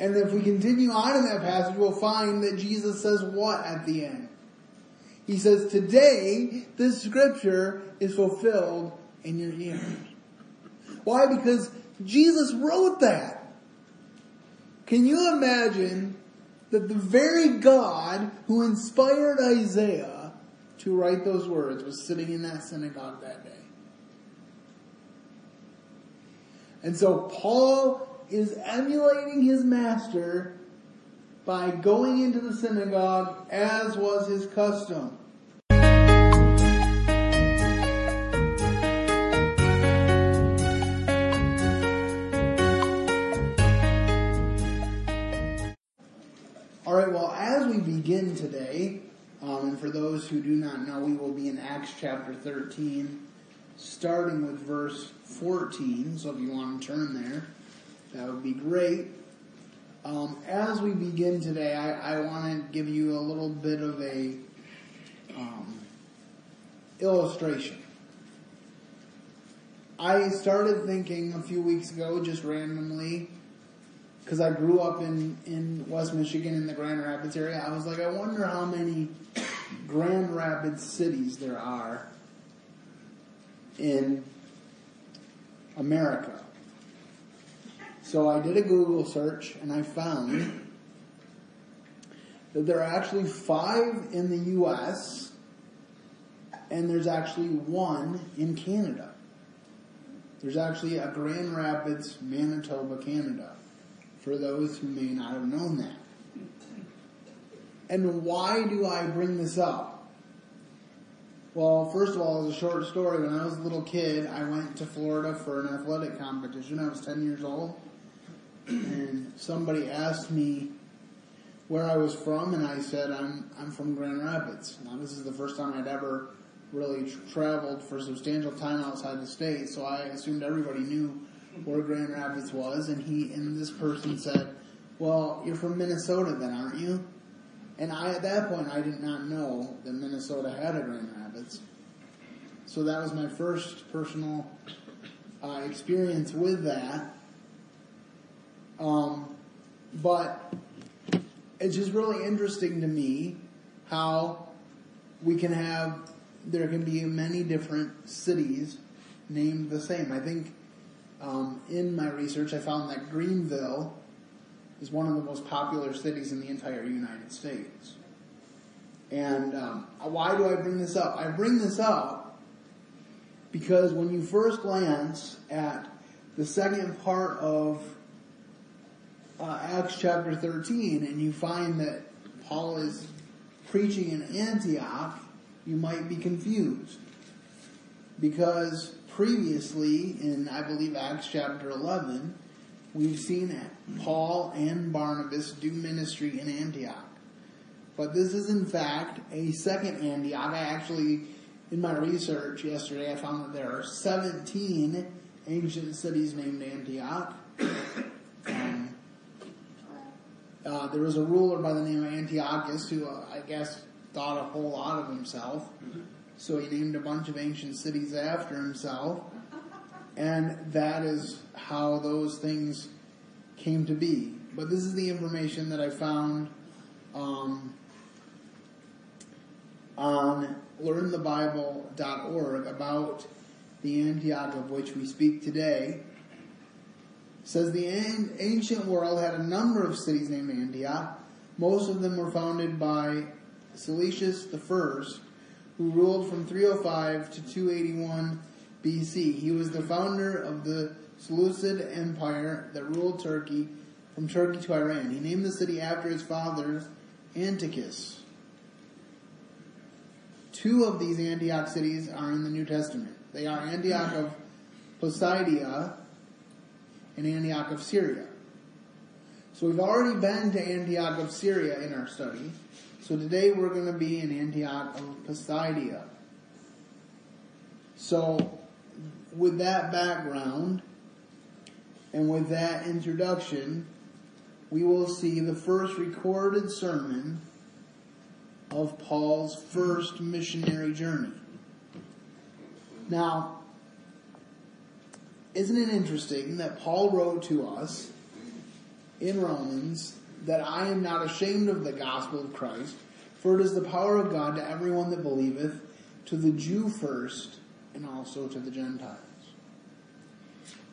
And if we continue on in that passage, we'll find that Jesus says what at the end? He says, today, this scripture is fulfilled in your ears. Why? Because Jesus wrote that. Can you imagine that the very God who inspired Isaiah to write those words was sitting in that synagogue that day? And so Paul is emulating his master by going into the synagogue as was his custom. All right, well, as we begin today, um, and for those who do not know, we will be in Acts chapter 13, starting with verse 14. So if you want to turn there, that would be great. Um, as we begin today, I, I want to give you a little bit of a um, illustration. I started thinking a few weeks ago, just randomly, because I grew up in, in West Michigan in the Grand Rapids area. I was like, I wonder how many Grand Rapids cities there are in America. So I did a Google search and I found that there are actually five in the US and there's actually one in Canada. There's actually a Grand Rapids, Manitoba, Canada, for those who may not have known that. And why do I bring this up? Well, first of all, as a short story, when I was a little kid, I went to Florida for an athletic competition. I was 10 years old. And somebody asked me where I was from, and I said, I'm, I'm from Grand Rapids. Now, this is the first time I'd ever really tra- traveled for substantial time outside the state, so I assumed everybody knew where Grand Rapids was, and he, and this person said, well, you're from Minnesota then, aren't you? And I, at that point, I did not know that Minnesota had a Grand Rapids. So that was my first personal uh, experience with that. Um, but it's just really interesting to me how we can have, there can be many different cities named the same. I think um, in my research I found that Greenville is one of the most popular cities in the entire United States. And um, why do I bring this up? I bring this up because when you first glance at the second part of uh, Acts chapter 13 and you find that Paul is preaching in Antioch, you might be confused. Because previously in, I believe, Acts chapter 11, we've seen Paul and Barnabas do ministry in Antioch. But this is in fact a second Antioch. I actually, in my research yesterday, I found that there are 17 ancient cities named Antioch. Uh, there was a ruler by the name of Antiochus who, uh, I guess, thought a whole lot of himself. So he named a bunch of ancient cities after himself. And that is how those things came to be. But this is the information that I found um, on learnthebible.org about the Antioch of which we speak today. Says the ancient world had a number of cities named Antioch. Most of them were founded by Seleucus I, who ruled from 305 to 281 BC. He was the founder of the Seleucid Empire that ruled Turkey from Turkey to Iran. He named the city after his father, Antiochus. Two of these Antioch cities are in the New Testament. They are Antioch of Pisidia Antioch of Syria. So we've already been to Antioch of Syria in our study. So today we're going to be in Antioch of Pisidia. So with that background and with that introduction, we will see the first recorded sermon of Paul's first missionary journey. Now, isn't it interesting that Paul wrote to us in Romans that I am not ashamed of the gospel of Christ, for it is the power of God to everyone that believeth, to the Jew first, and also to the Gentiles.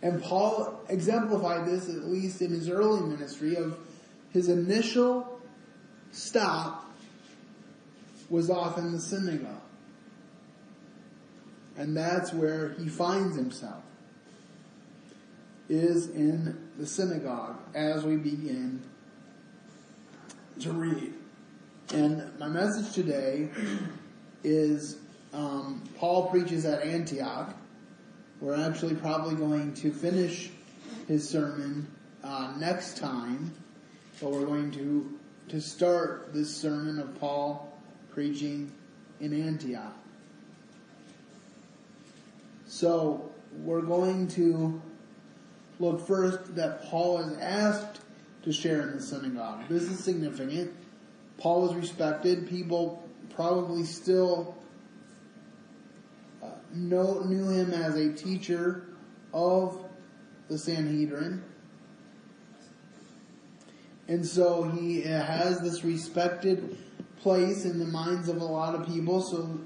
And Paul exemplified this, at least in his early ministry, of his initial stop was off in the synagogue. And that's where he finds himself, is in the synagogue as we begin to read. And my message today is um, Paul preaches at Antioch. We're actually probably going to finish his sermon uh, next time, but we're going to to start this sermon of Paul preaching in Antioch. So we're going to look first that Paul is asked to share in the synagogue. This is significant. Paul was respected. People probably still uh, know, knew him as a teacher of the Sanhedrin. And so he has this respected place in the minds of a lot of people. So,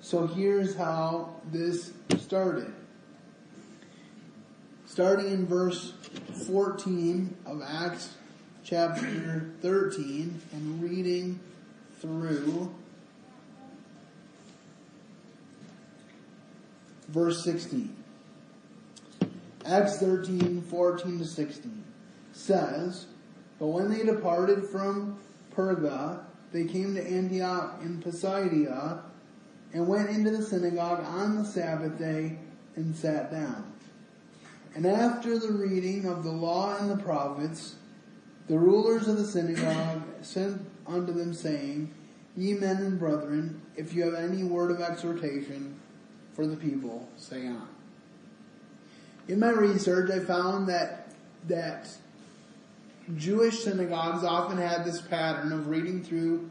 so here's how this started. Starting in verse 14 of Acts chapter 13 and reading through verse 16. Acts 13, 14 to 16 says, But when they departed from Perga, they came to Antioch in Pisidia and went into the synagogue on the Sabbath day and sat down. And after the reading of the law and the prophets, the rulers of the synagogue sent unto them saying, Ye men and brethren, if you have any word of exhortation for the people, say on. In my research, I found that, that Jewish synagogues often had this pattern of reading through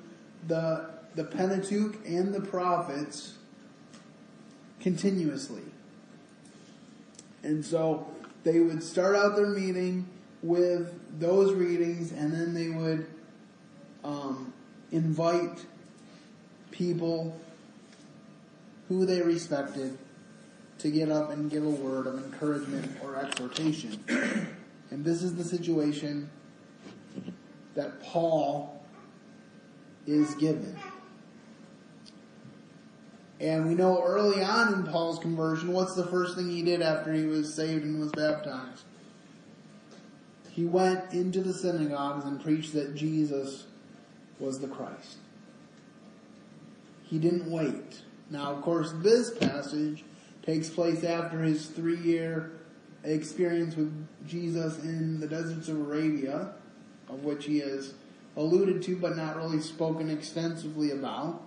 the, the Pentateuch and the prophets continuously. And so they would start out their meeting with those readings and then they would um, invite people who they respected to get up and give a word of encouragement or exhortation. And this is the situation that Paul is given. And we know early on in Paul's conversion, what's the first thing he did after he was saved and was baptized? He went into the synagogues and preached that Jesus was the Christ. He didn't wait. Now, of course, this passage takes place after his three year experience with Jesus in the deserts of Arabia of which he has alluded to but not really spoken extensively about.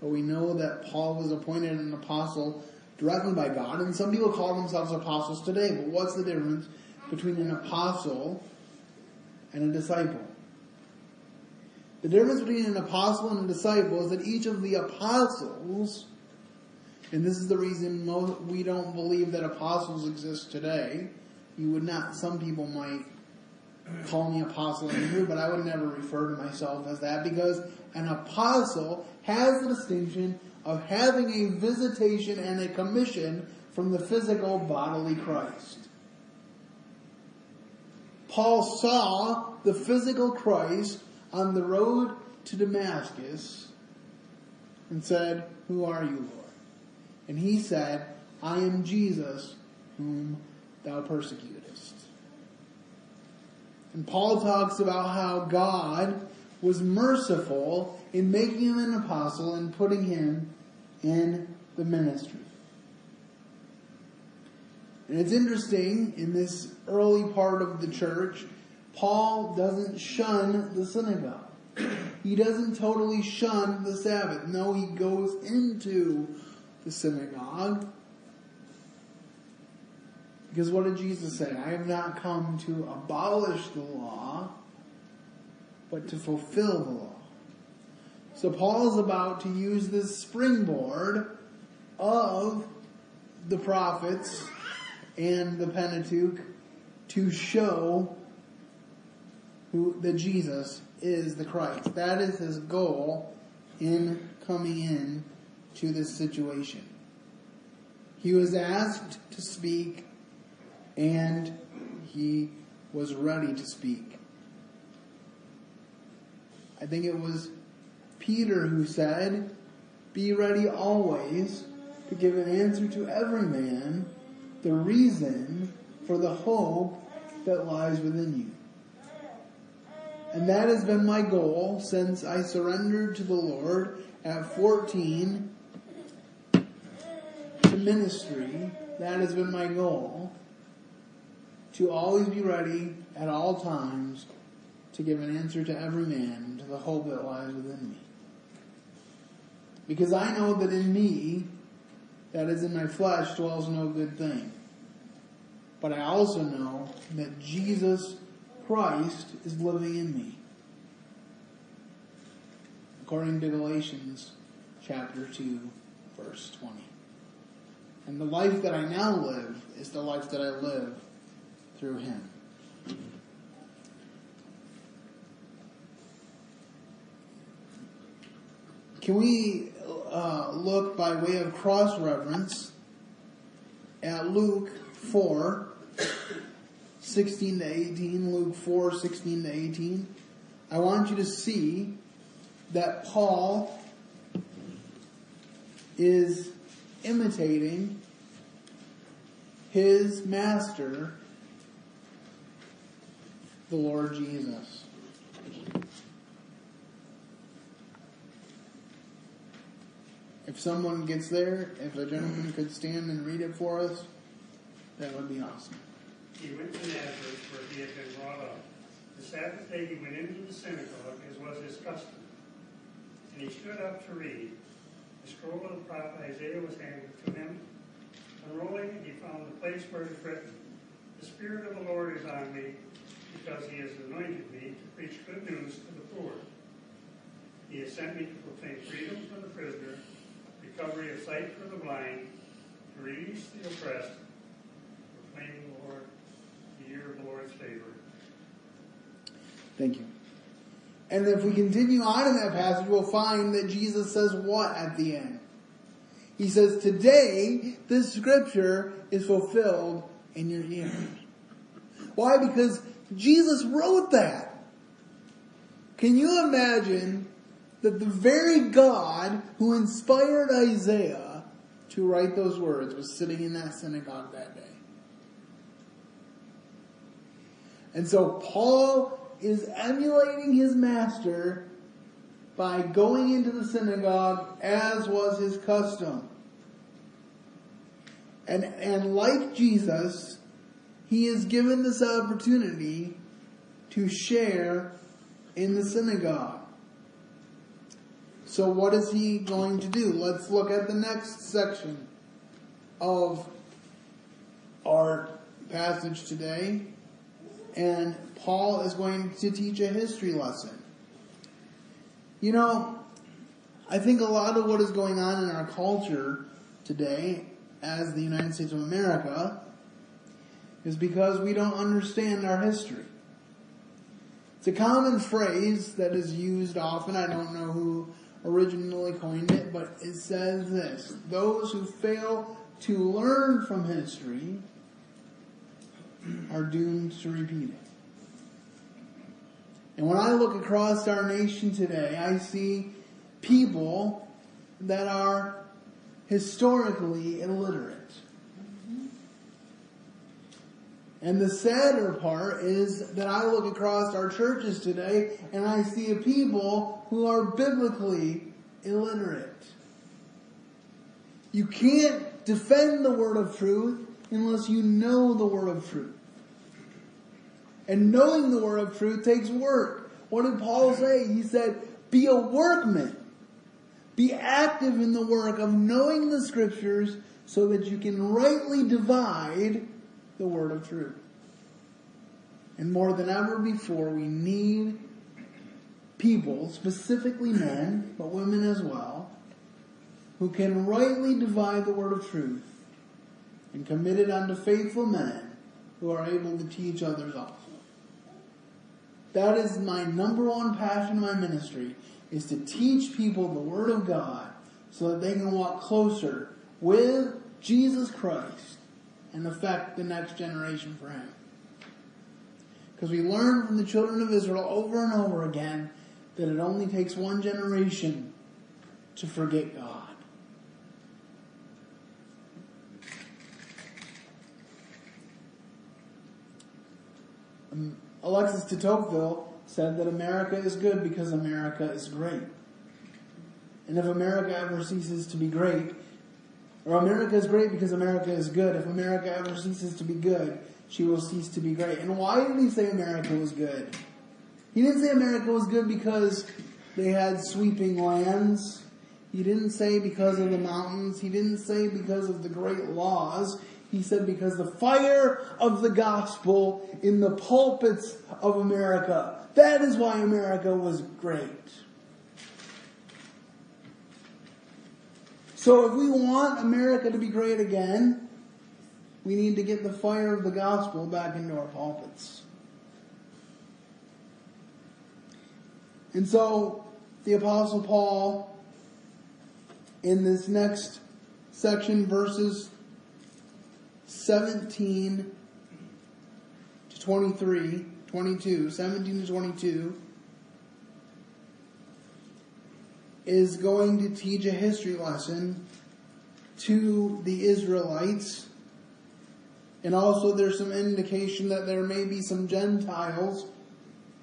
But we know that Paul was appointed an apostle directly by God, and some people call themselves apostles today, but what's the difference between an apostle and a disciple? The difference between an apostle and a disciple is that each of the apostles, and this is the reason most, we don't believe that apostles exist today, you would not, some people might call me apostle in but I would never refer to myself as that because an apostle has the distinction of having a visitation and a commission from the physical bodily Christ. Paul saw the physical Christ on the road to Damascus and said, Who are you, Lord? And he said, I am Jesus whom thou persecutest. And Paul talks about how God was merciful in making him an apostle and putting him in the ministry. And it's interesting in this early part of the church, Paul doesn't shun the synagogue. He doesn't totally shun the Sabbath. No, he goes into the synagogue because what did Jesus say? I have not come to abolish the law, but to fulfill the law. So Paul is about to use this springboard of the prophets and the Pentateuch to show who that Jesus is the Christ. That is his goal in coming in to this situation. He was asked to speak and he was ready to speak. I think it was Peter who said, Be ready always to give an answer to every man the reason for the hope that lies within you. And that has been my goal since I surrendered to the Lord at 14 to ministry. That has been my goal to always be ready at all times to give an answer to every man to the hope that lies within me. Because I know that in me, that is in my flesh, dwells no good thing. But I also know that Jesus Christ is living in me. According to Galatians chapter 2, verse 20. And the life that I now live is the life that I live through Him. Can we uh, look by way of cross reference at Luke 4, 16 to 18, Luke 4, 16 to 18. I want you to see that Paul is imitating his master, the Lord Jesus. If someone gets there, if a gentleman could stand and read it for us, that would be awesome. He went to Nazareth where he had been brought up. The Sabbath day he went into the synagogue as was his custom. And he stood up to read. The scroll of the prophet Isaiah was handed to him. Unrolling it, he found the place where it is written, The Spirit of the Lord is on me, because he has anointed me to preach good news to the poor. He has sent me to proclaim freedom for the prisoner, recovery of sight for the blind, to release the oppressed, proclaim the Lord, the year of the Lord's favor. Thank you. And if we continue on in that passage, we'll find that Jesus says what at the end? He says, Today, this scripture is fulfilled in your ears. Why? Because Jesus wrote that. Can you imagine that the very God who inspired Isaiah to write those words was sitting in that synagogue that day? And so Paul is emulating his master by going into the synagogue as was his custom. And, and like Jesus, he is given this opportunity to share in the synagogue. So what is he going to do? Let's look at the next section of our passage today. And Paul is going to teach a history lesson. You know, I think a lot of what is going on in our culture today as the United States of America is because we don't understand our history. It's a common phrase that is used often. I don't know who originally coined it, but it says this. Those who fail to learn from history are doomed to repeat it. And when I look across our nation today, I see people that are historically illiterate. And the sadder part is that I look across our churches today and I see people who are biblically illiterate. You can't defend the word of truth unless you know the word of truth. And knowing the word of truth takes work. What did Paul say? He said, be a workman. Be active in the work of knowing the scriptures so that you can rightly divide the word of truth. And more than ever before, we need people, specifically men, but women as well, who can rightly divide the word of truth and commit it unto faithful men who are able to teach others also. That is my number one passion in my ministry, is to teach people the Word of God so that they can walk closer with Jesus Christ and affect the next generation for Him. Because we learn from the children of Israel over and over again that it only takes one generation to forget God. Um, Alexis de Tocqueville said that America is good because America is great. And if America ever ceases to be great, or America is great because America is good, if America ever ceases to be good, she will cease to be great. And why did he say America was good? He didn't say America was good because they had sweeping lands. He didn't say because of the mountains. He didn't say because of the great laws. He said because the fire of the gospel in the pulpits of America. That is why America was great. So if we want America to be great again, we need to get the fire of the gospel back into our pulpits. And so the apostle Paul in this next section verses 17 to 23, 22, 17 to 22 is going to teach a history lesson to the Israelites. And also there's some indication that there may be some Gentiles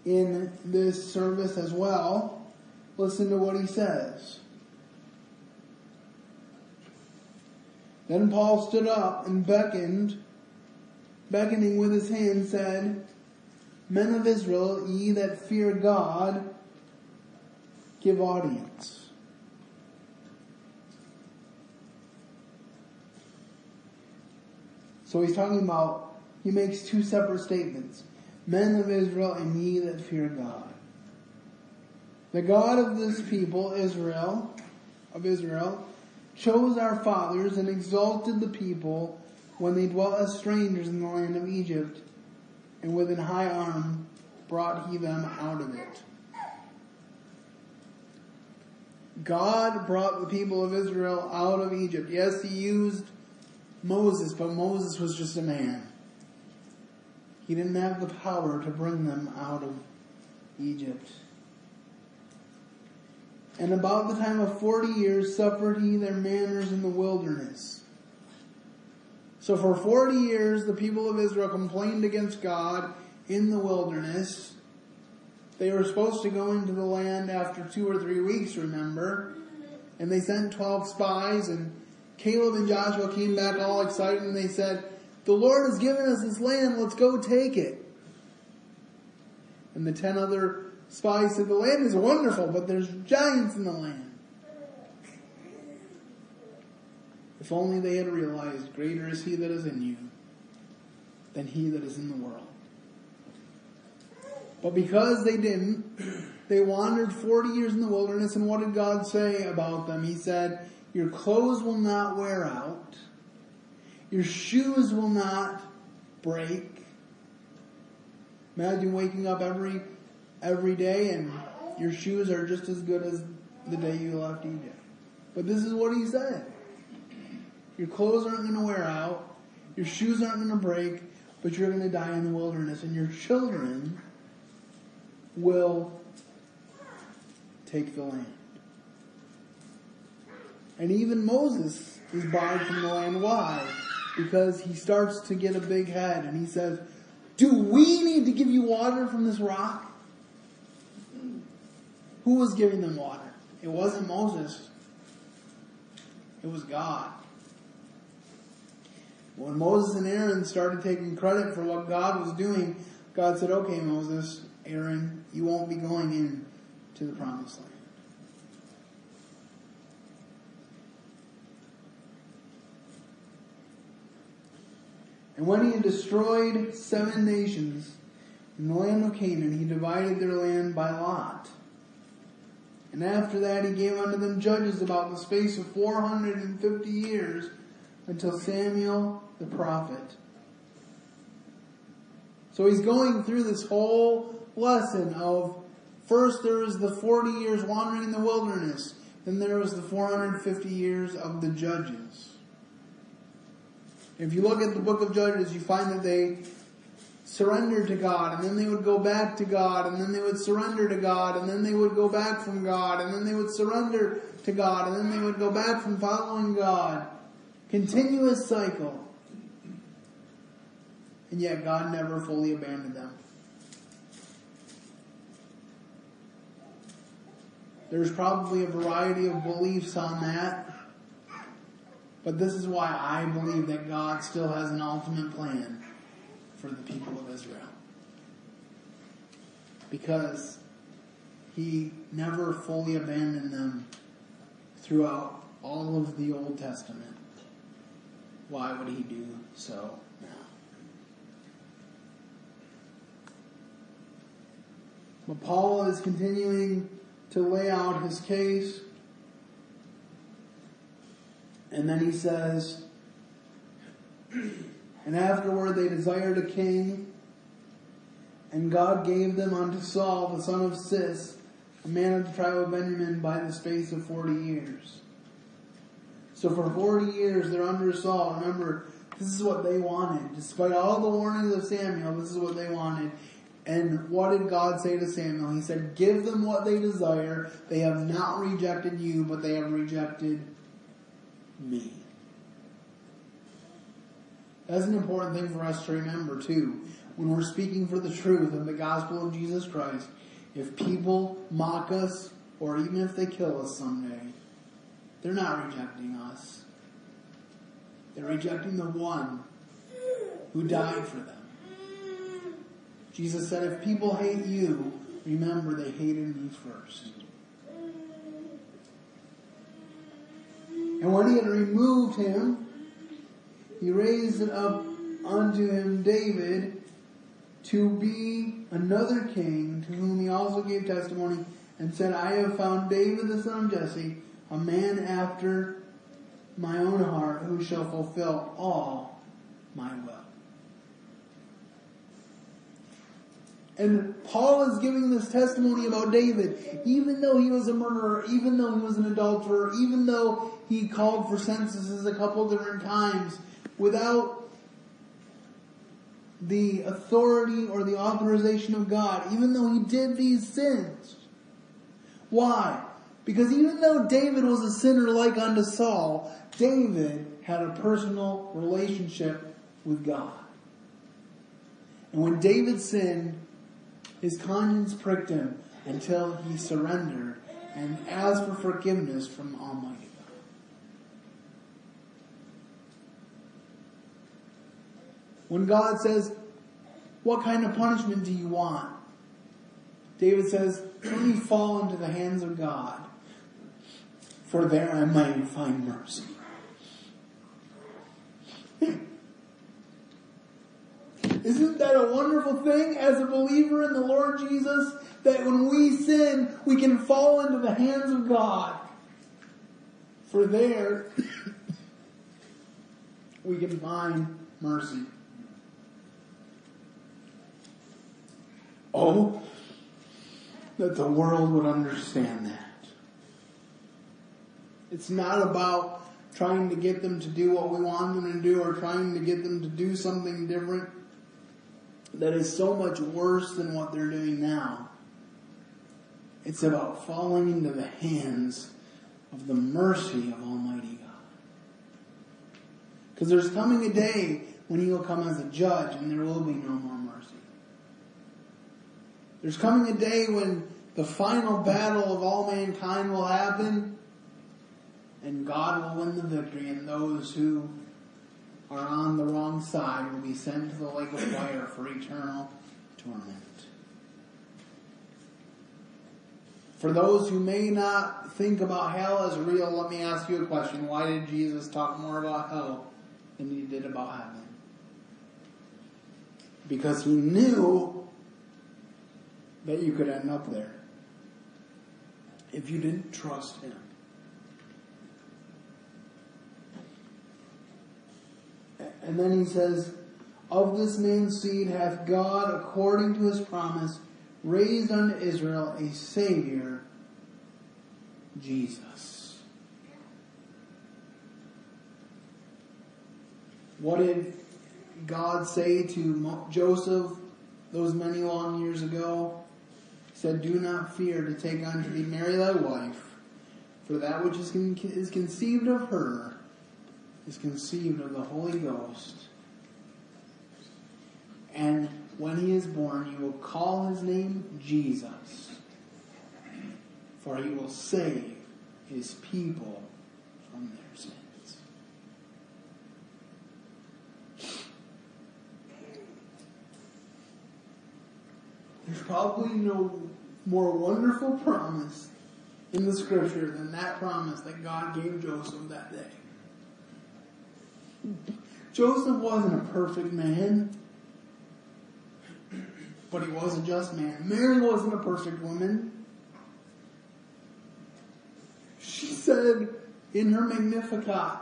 in this service as well. Listen to what he says. Then Paul stood up and beckoned, beckoning with his hand said, Men of Israel, ye that fear God, give audience. So he's talking about, he makes two separate statements. Men of Israel and ye that fear God. The God of this people, Israel, of Israel, chose our fathers and exalted the people when they dwelt as strangers in the land of Egypt, and with an high arm brought he them out of it. God brought the people of Israel out of Egypt. Yes, he used Moses, but Moses was just a man. He didn't have the power to bring them out of Egypt. And about the time of forty years suffered he their manners in the wilderness. So for forty years the people of Israel complained against God in the wilderness. They were supposed to go into the land after two or three weeks, remember? And they sent twelve spies and Caleb and Joshua came back all excited and they said, the Lord has given us this land, let's go take it. And the ten other spies said, the land is wonderful, but there's giants in the land. If only they had realized, greater is he that is in you than he that is in the world. But because they didn't, they wandered 40 years in the wilderness, and what did God say about them? He said, your clothes will not wear out, your shoes will not break. Imagine waking up every every day and your shoes are just as good as the day you left Egypt. But this is what he said. Your clothes aren't going to wear out. Your shoes aren't going to break, but you're going to die in the wilderness and your children will take the land. And even Moses is barred from the land. Why? Because he starts to get a big head and he says, do we need to give you water from this rock? Who was giving them water? It wasn't Moses. It was God. When Moses and Aaron started taking credit for what God was doing, God said, okay, Moses, Aaron, you won't be going in to the promised land. And when he had destroyed seven nations in the land of Canaan, he divided their land by lot. And after that he gave unto them judges about the space of 450 years until Samuel the prophet. So he's going through this whole lesson of first there was the 40 years wandering in the wilderness, then there was the 450 years of the judges. If you look at the book of Judges, you find that they surrendered to God, and then they would go back to God, and then they would surrender to God, and then they would go back from God, and then they would surrender to God, and then they would go back from following God. Continuous cycle. And yet God never fully abandoned them. There's probably a variety of beliefs on that. But this is why I believe that God still has an ultimate plan for the people of Israel. Because he never fully abandoned them throughout all of the Old Testament. Why would he do so now? But Paul is continuing to lay out his case. And then he says, And afterward they desired a king, and God gave them unto Saul, the son of Cis, a man of the tribe of Benjamin, by the space of forty years. So for forty years they're under Saul. Remember, this is what they wanted. Despite all the warnings of Samuel, this is what they wanted. And what did God say to Samuel? He said, Give them what they desire. They have not rejected you, but they have rejected me. That's an important thing for us to remember too. When we're speaking for the truth of the gospel of Jesus Christ, if people mock us, or even if they kill us someday, they're not rejecting us. They're rejecting the one who died for them. Jesus said, if people hate you, remember they hated me first. And when he had removed him, he raised it up unto him David to be another king to whom he also gave testimony and said, I have found David the son of Jesse, a man after my own heart who shall fulfill all my will. And Paul is giving this testimony about David, even though he was a murderer, even though he was an adulterer, even though he called for censuses a couple different times, without the authority or the authorization of God, even though he did these sins. Why? Because even though David was a sinner like unto Saul, David had a personal relationship with God. And when David sinned, his conscience pricked him until he surrendered and asked for forgiveness from Almighty God. When God says, What kind of punishment do you want? David says, Let me fall into the hands of God, for there I might find mercy. Isn't that a wonderful thing as a believer in the Lord Jesus? That when we sin, we can fall into the hands of God. For there, we can find mercy. Oh, that the world would understand that. It's not about trying to get them to do what we want them to do or trying to get them to do something different that is so much worse than what they're doing now. It's about falling into the hands of the mercy of Almighty God. Because there's coming a day when He will come as a judge and there will be no more mercy. There's coming a day when the final battle of all mankind will happen and God will win the victory and those who are on the wrong side will be sent to the lake of fire for eternal torment. For those who may not think about hell as real, let me ask you a question. Why did Jesus talk more about hell than he did about heaven? Because he knew that you could end up there if you didn't trust him. And then he says, Of this man's seed hath God, according to his promise, raised unto Israel a Savior, Jesus. What did God say to Joseph those many long years ago? He said, Do not fear to take unto thee Mary thy wife, for that which is, con- is conceived of her is conceived of the Holy Ghost. And when he is born, you will call his name Jesus, for he will save his people from their sins. There's probably no more wonderful promise in the scripture than that promise that God gave Joseph that day. Joseph wasn't a perfect man, but he was a just man. Mary wasn't a perfect woman. She said in her Magnificat,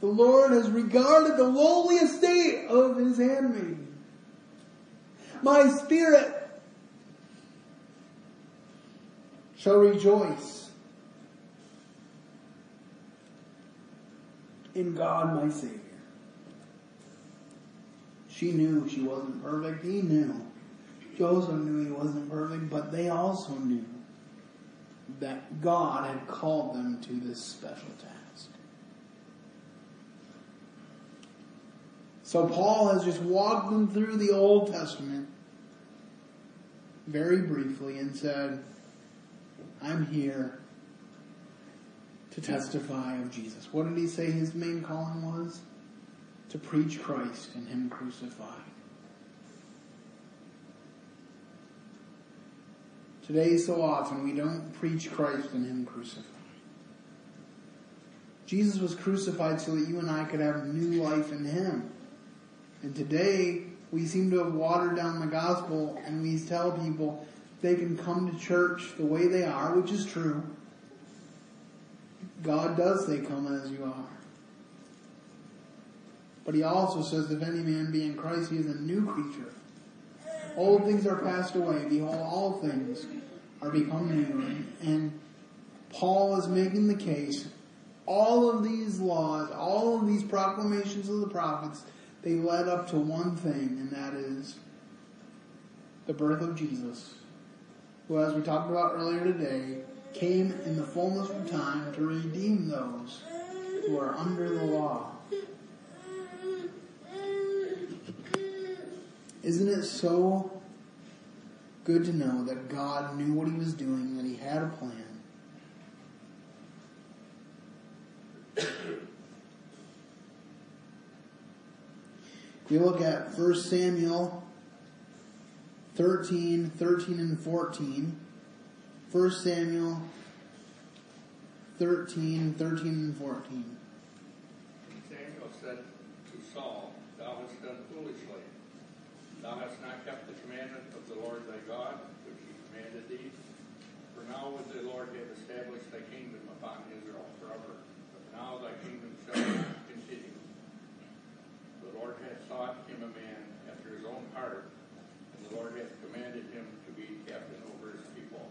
the Lord has regarded the lowly estate of his handmaid. My spirit shall rejoice in God my Savior. She knew she wasn't perfect. He knew. Joseph knew he wasn't perfect, but they also knew that God had called them to this special task. So Paul has just walked them through the Old Testament very briefly and said, I'm here to testify of Jesus. What did he say his main calling was? To preach Christ and him crucified. Today, so often, we don't preach Christ and him crucified. Jesus was crucified so that you and I could have new life in him. And today, we seem to have watered down the gospel and we tell people they can come to church the way they are, which is true. God does say, come as you are. But he also says, if any man be in Christ, he is a new creature. Old things are passed away. Behold, all things are become new. And, Paul is making the case. All of these laws, all of these proclamations of the prophets, they led up to one thing, and that is the birth of Jesus, who, as we talked about earlier today, came in the fullness of time to redeem those who are under the law. Isn't it so good to know that God knew what he was doing, that he had a plan? You look at 1 Samuel 13, 13 and 14, 1 Samuel 13, 13 and 14. Samuel said to Saul, Thou hast done foolishly. Thou hast not kept the commandment of the Lord thy God, which he commanded thee. For now would the Lord have established thy kingdom upon Israel forever. But now thy kingdom shall not continue. The Lord hath sought him a man after his own heart, and the Lord hath commanded him to be captain over his people,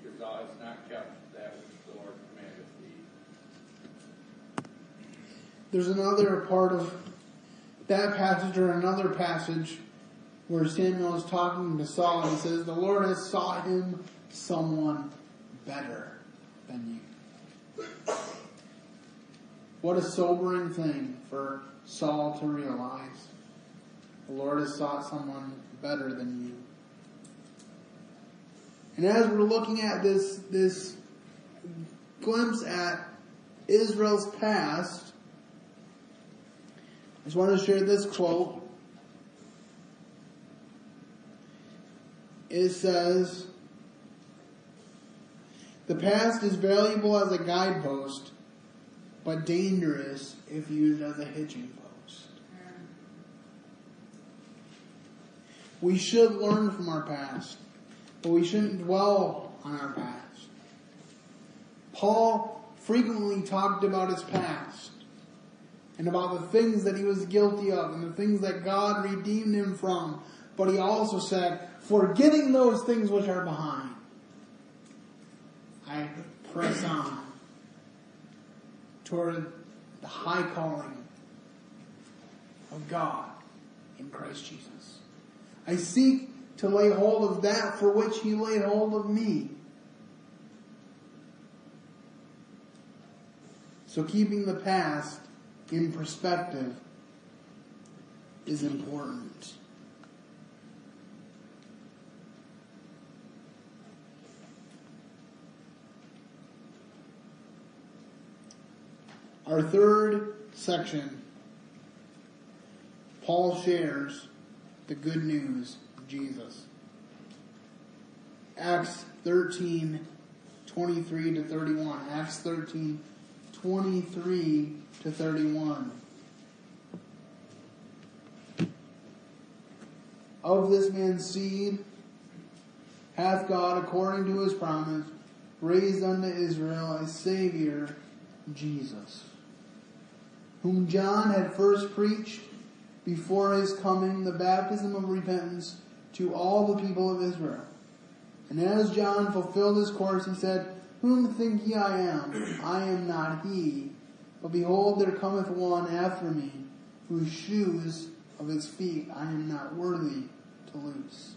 because not kept that which the Lord commanded thee. There's another part of that passage or another passage where Samuel is talking to Saul and says, the Lord has sought him someone better than you. What a sobering thing for Saul to realize. The Lord has sought someone better than you. And as we're looking at this, this glimpse at Israel's past, I just want to share this quote. It says, The past is valuable as a guidepost, but dangerous if used as a hitching post. We should learn from our past, but we shouldn't dwell on our past. Paul frequently talked about his past and about the things that he was guilty of and the things that God redeemed him from. But he also said, forgetting those things which are behind, I press on toward the high calling of God in Christ Jesus. I seek to lay hold of that for which he laid hold of me. So keeping the past in perspective is important. Our third section, Paul shares the good news Jesus. Acts 13, 23 to 31. Acts 13, 23 to 31. Of this man's seed hath God, according to his promise, raised unto Israel a Savior, Jesus, whom John had first preached before his coming, the baptism of repentance to all the people of Israel. And as John fulfilled his course, he said, Whom think ye I am? I am not he. But behold, there cometh one after me, whose shoes of his feet I am not worthy to loose.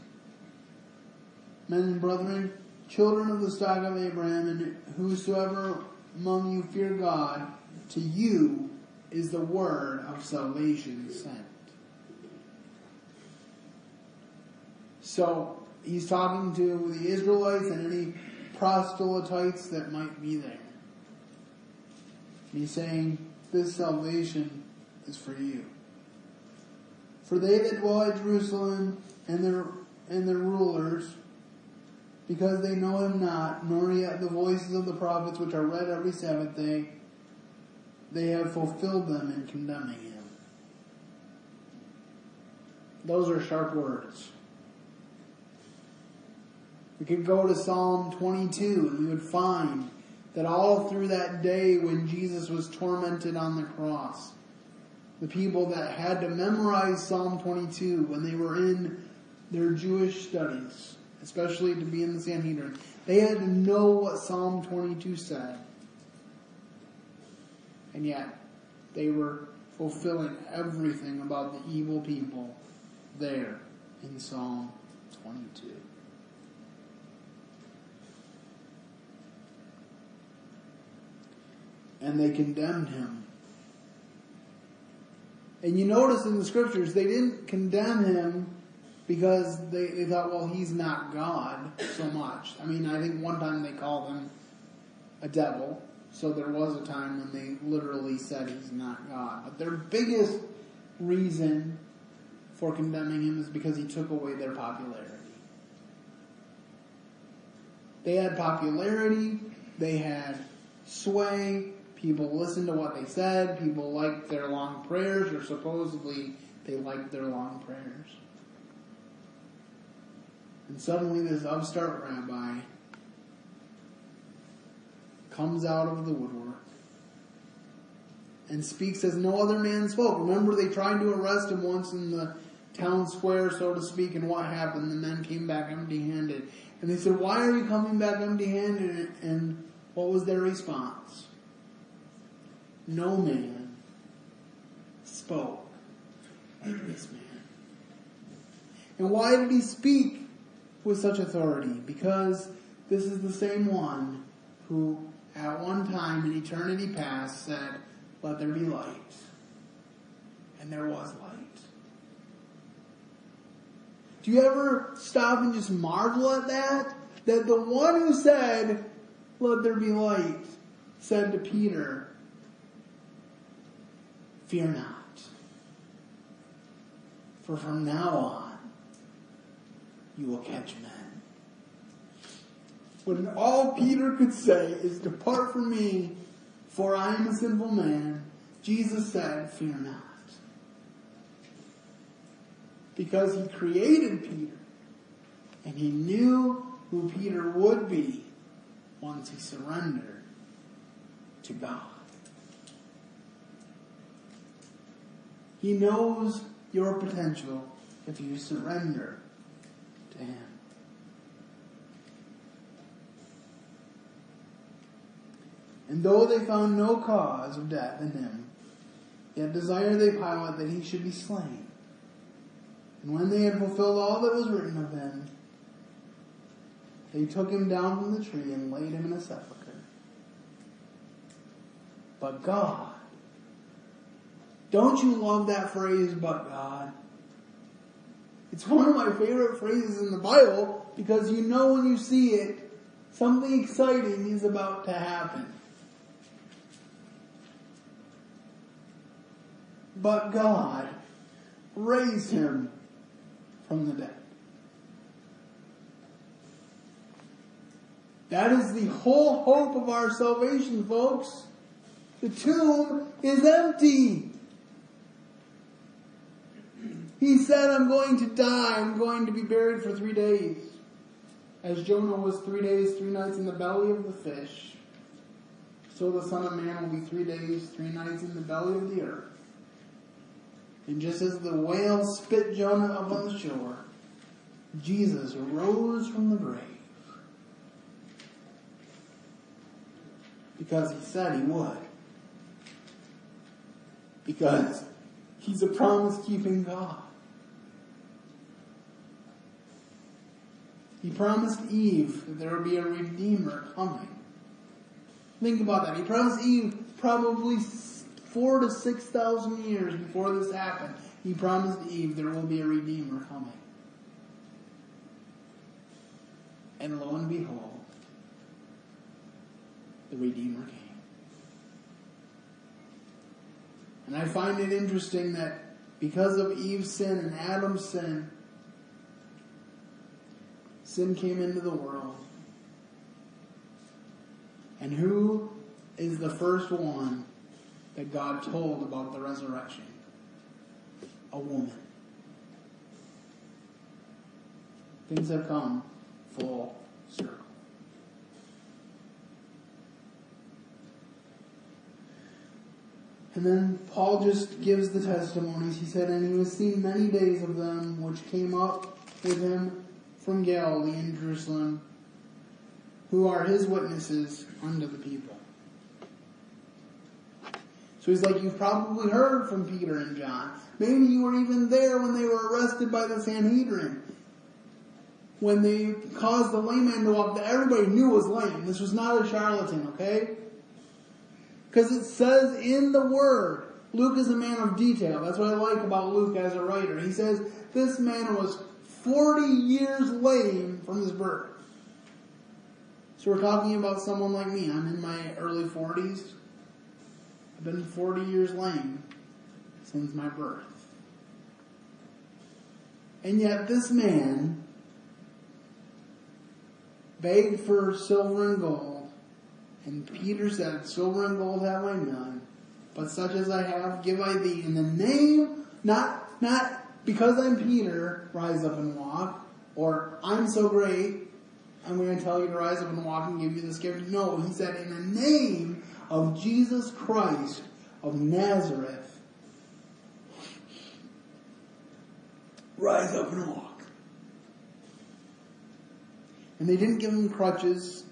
Men and brethren, children of the stock of Abraham, and whosoever among you fear God, to you is the word of salvation sent. So, he's talking to the Israelites and any proselytes that might be there. And he's saying, this salvation is for you. For they that dwell at Jerusalem and their, and their rulers, because they know him not, nor yet the voices of the prophets which are read every Sabbath day, they have fulfilled them in condemning him. Those are sharp words. We could go to Psalm 22 and we would find that all through that day when Jesus was tormented on the cross, the people that had to memorize Psalm 22 when they were in their Jewish studies, especially to be in the Sanhedrin, they had to know what Psalm 22 said. And yet, they were fulfilling everything about the evil people there in Psalm 22. And they condemned him. And you notice in the scriptures, they didn't condemn him because they, they thought, well, he's not God so much. I mean, I think one time they called him a devil. So there was a time when they literally said he's not God. But their biggest reason for condemning him is because he took away their popularity. They had popularity, they had sway, people listened to what they said, people liked their long prayers, or supposedly they liked their long prayers. And suddenly this upstart rabbi comes out of the woodwork and speaks as no other man spoke. Remember, they tried to arrest him once in the town square, so to speak, and what happened? The men came back empty handed. And they said, Why are you coming back empty handed? And what was their response? No man spoke like this man. And why did he speak with such authority? Because this is the same one who at one time in eternity past said, let there be light. And there was light. Do you ever stop and just marvel at that? That the one who said, let there be light, said to Peter, fear not. For from now on, you will catch men. When all Peter could say is, Depart from me, for I am a sinful man, Jesus said, Fear not. Because he created Peter, and he knew who Peter would be once he surrendered to God. He knows your potential if you surrender to him. And though they found no cause of death in him, yet desired they Pilate that he should be slain. And when they had fulfilled all that was written of him, they took him down from the tree and laid him in a sepulchre. But God, don't you love that phrase, but God? It's one of my favorite phrases in the Bible because you know when you see it, something exciting is about to happen. But God raised him from the dead. That is the whole hope of our salvation, folks. The tomb is empty. He said, I'm going to die. I'm going to be buried for three days. As Jonah was three days, three nights in the belly of the fish, so the Son of Man will be three days, three nights in the belly of the earth. And just as the whale spit Jonah up on the shore, Jesus rose from the grave. Because he said he would. Because he's a promise keeping God. He promised Eve that there would be a redeemer coming. Think about that. He promised Eve probably four to six thousand years before this happened. He promised Eve there will be a redeemer coming. And lo and behold, the redeemer came. And I find it interesting that because of Eve's sin and Adam's sin, sin came into the world. And who is the first one that God told about the resurrection? A woman. Things have come full circle. And then Paul just gives the testimonies. He said, And he was seen many days of them which came up with him from Galilee and Jerusalem, who are his witnesses unto the people. So he's like, You've probably heard from Peter and John. Maybe you were even there when they were arrested by the Sanhedrin. When they caused the lame man to walk that everybody knew was lame. This was not a charlatan, okay? Because it says in the Word, Luke is a man of detail. That's what I like about Luke as a writer. He says this man was 40 years lame from his birth. So we're talking about someone like me. I'm in my early 40s. I've been 40 years lame since my birth. And yet this man begged for silver and gold and Peter said, Silver and gold have I none, but such as I have give I thee. In the name, not, not because I'm Peter, rise up and walk, or I'm so great, I'm going to tell you to rise up and walk and give you this gift. No, he said, in the name of Jesus Christ of Nazareth, rise up and walk. And they didn't give him crutches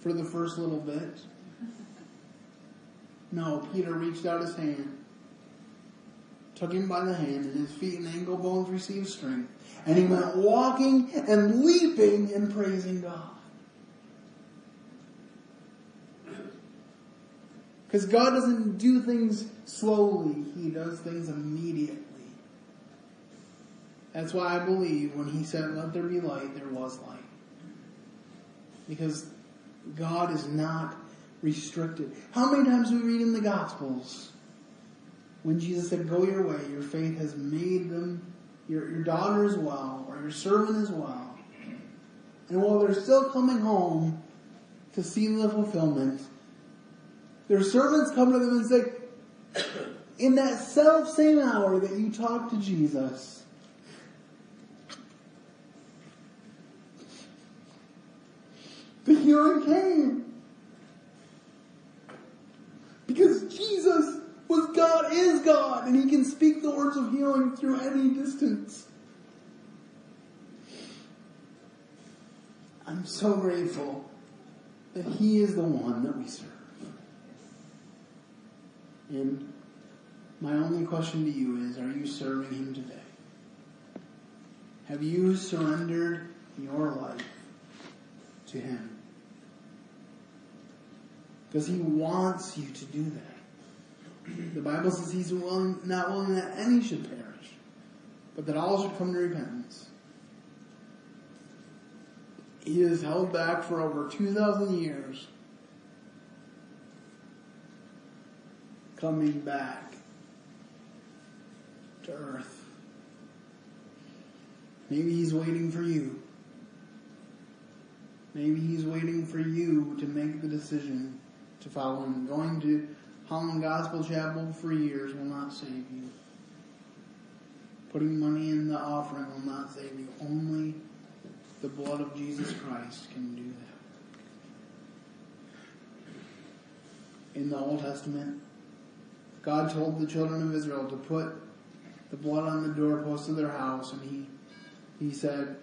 for the first little bit. No, Peter reached out his hand, took him by the hand, and his feet and ankle bones received strength. And he went walking and leaping and praising God. Because God doesn't do things slowly, He does things immediately. That's why I believe when He said, Let there be light, there was light. Because God is not restricted. How many times we read in the Gospels when Jesus said, Go your way, your faith has made them, your, your daughter as well, or your servant as well. And while they're still coming home to see the fulfillment, their servants come to them and say, In that self same hour that you talked to Jesus, the healing came. Because Jesus was God is God and he can speak the words of healing through any distance. I'm so grateful that He is the one that we serve. And my only question to you is, are you serving Him today? Have you surrendered your life to Him? Because He wants you to do that. The Bible says He's willing, not willing that any should perish, but that all should come to repentance. He is held back for over 2,000 years, coming back to earth. Maybe He's waiting for you. Maybe He's waiting for you to make the decision to follow Him. Going to Holland Gospel Chapel for years will not save you. Putting money in the offering will not save you. Only the blood of Jesus Christ can do that. In the Old Testament, God told the children of Israel to put the blood on the doorpost of their house, and He He said,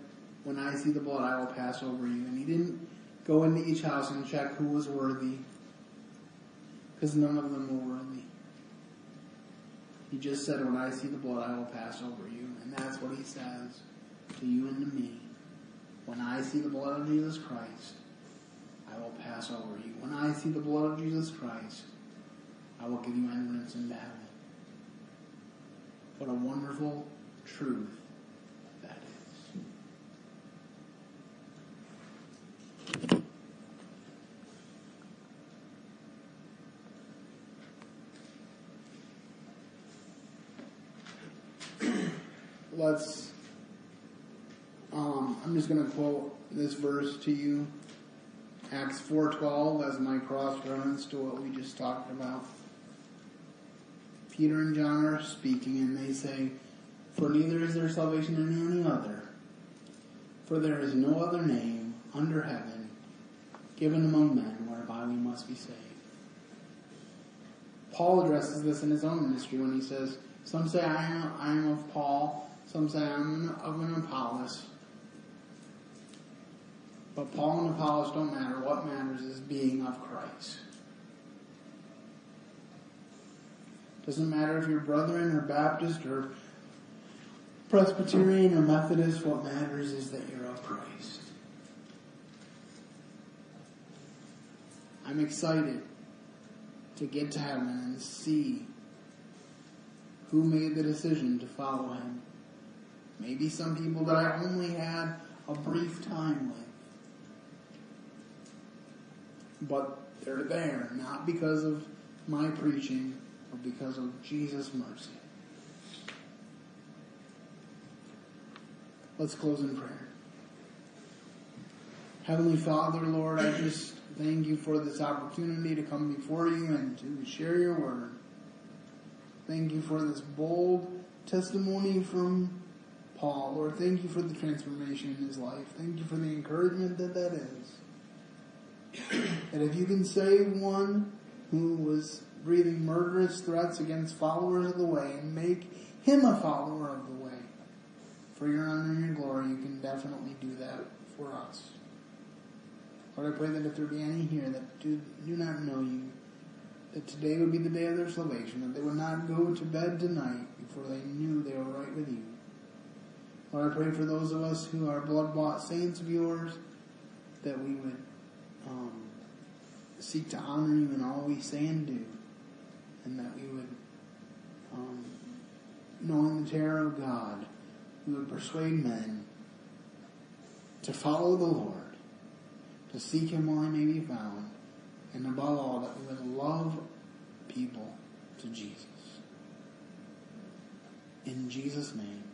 "When I see the blood, I will pass over you." And He didn't go into each house and check who was worthy, because none of them were worthy. He just said, "When I see the blood, I will pass over you," and that's what He says to you and to me. When I see the blood of Jesus Christ, I will pass over you. When I see the blood of Jesus Christ, I will give you entrance into heaven. What a wonderful truth that is. Let's um, I'm just going to quote this verse to you, Acts 4:12, as my cross reference to what we just talked about. Peter and John are speaking, and they say, "For neither is there salvation in any other, for there is no other name under heaven given among men whereby we must be saved." Paul addresses this in his own ministry when he says, "Some say I am, I am of Paul, some say I am of an Apollos." But Paul and Apollos don't matter. What matters is being of Christ. Doesn't matter if you're Brethren or Baptist or Presbyterian or Methodist. What matters is that you're of Christ. I'm excited to get to heaven and see who made the decision to follow him. Maybe some people that I only had a brief time with but they're there not because of my preaching, but because of Jesus' mercy. Let's close in prayer. Heavenly Father, Lord, I just thank you for this opportunity to come before you and to share your word. Thank you for this bold testimony from Paul. Lord, thank you for the transformation in his life. Thank you for the encouragement that that is. And if you can save one who was breathing murderous threats against followers of the way and make him a follower of the way for your honor and your glory, you can definitely do that for us. Lord, I pray that if there be any here that do, do not know you, that today would be the day of their salvation, that they would not go to bed tonight before they knew they were right with you. Lord, I pray for those of us who are blood bought saints of yours, that we would um, seek to honor you in all we say and do, and that we would, um, knowing the terror of God, we would persuade men to follow the Lord, to seek Him while He may be found, and above all, that we would love people to Jesus. In Jesus' name.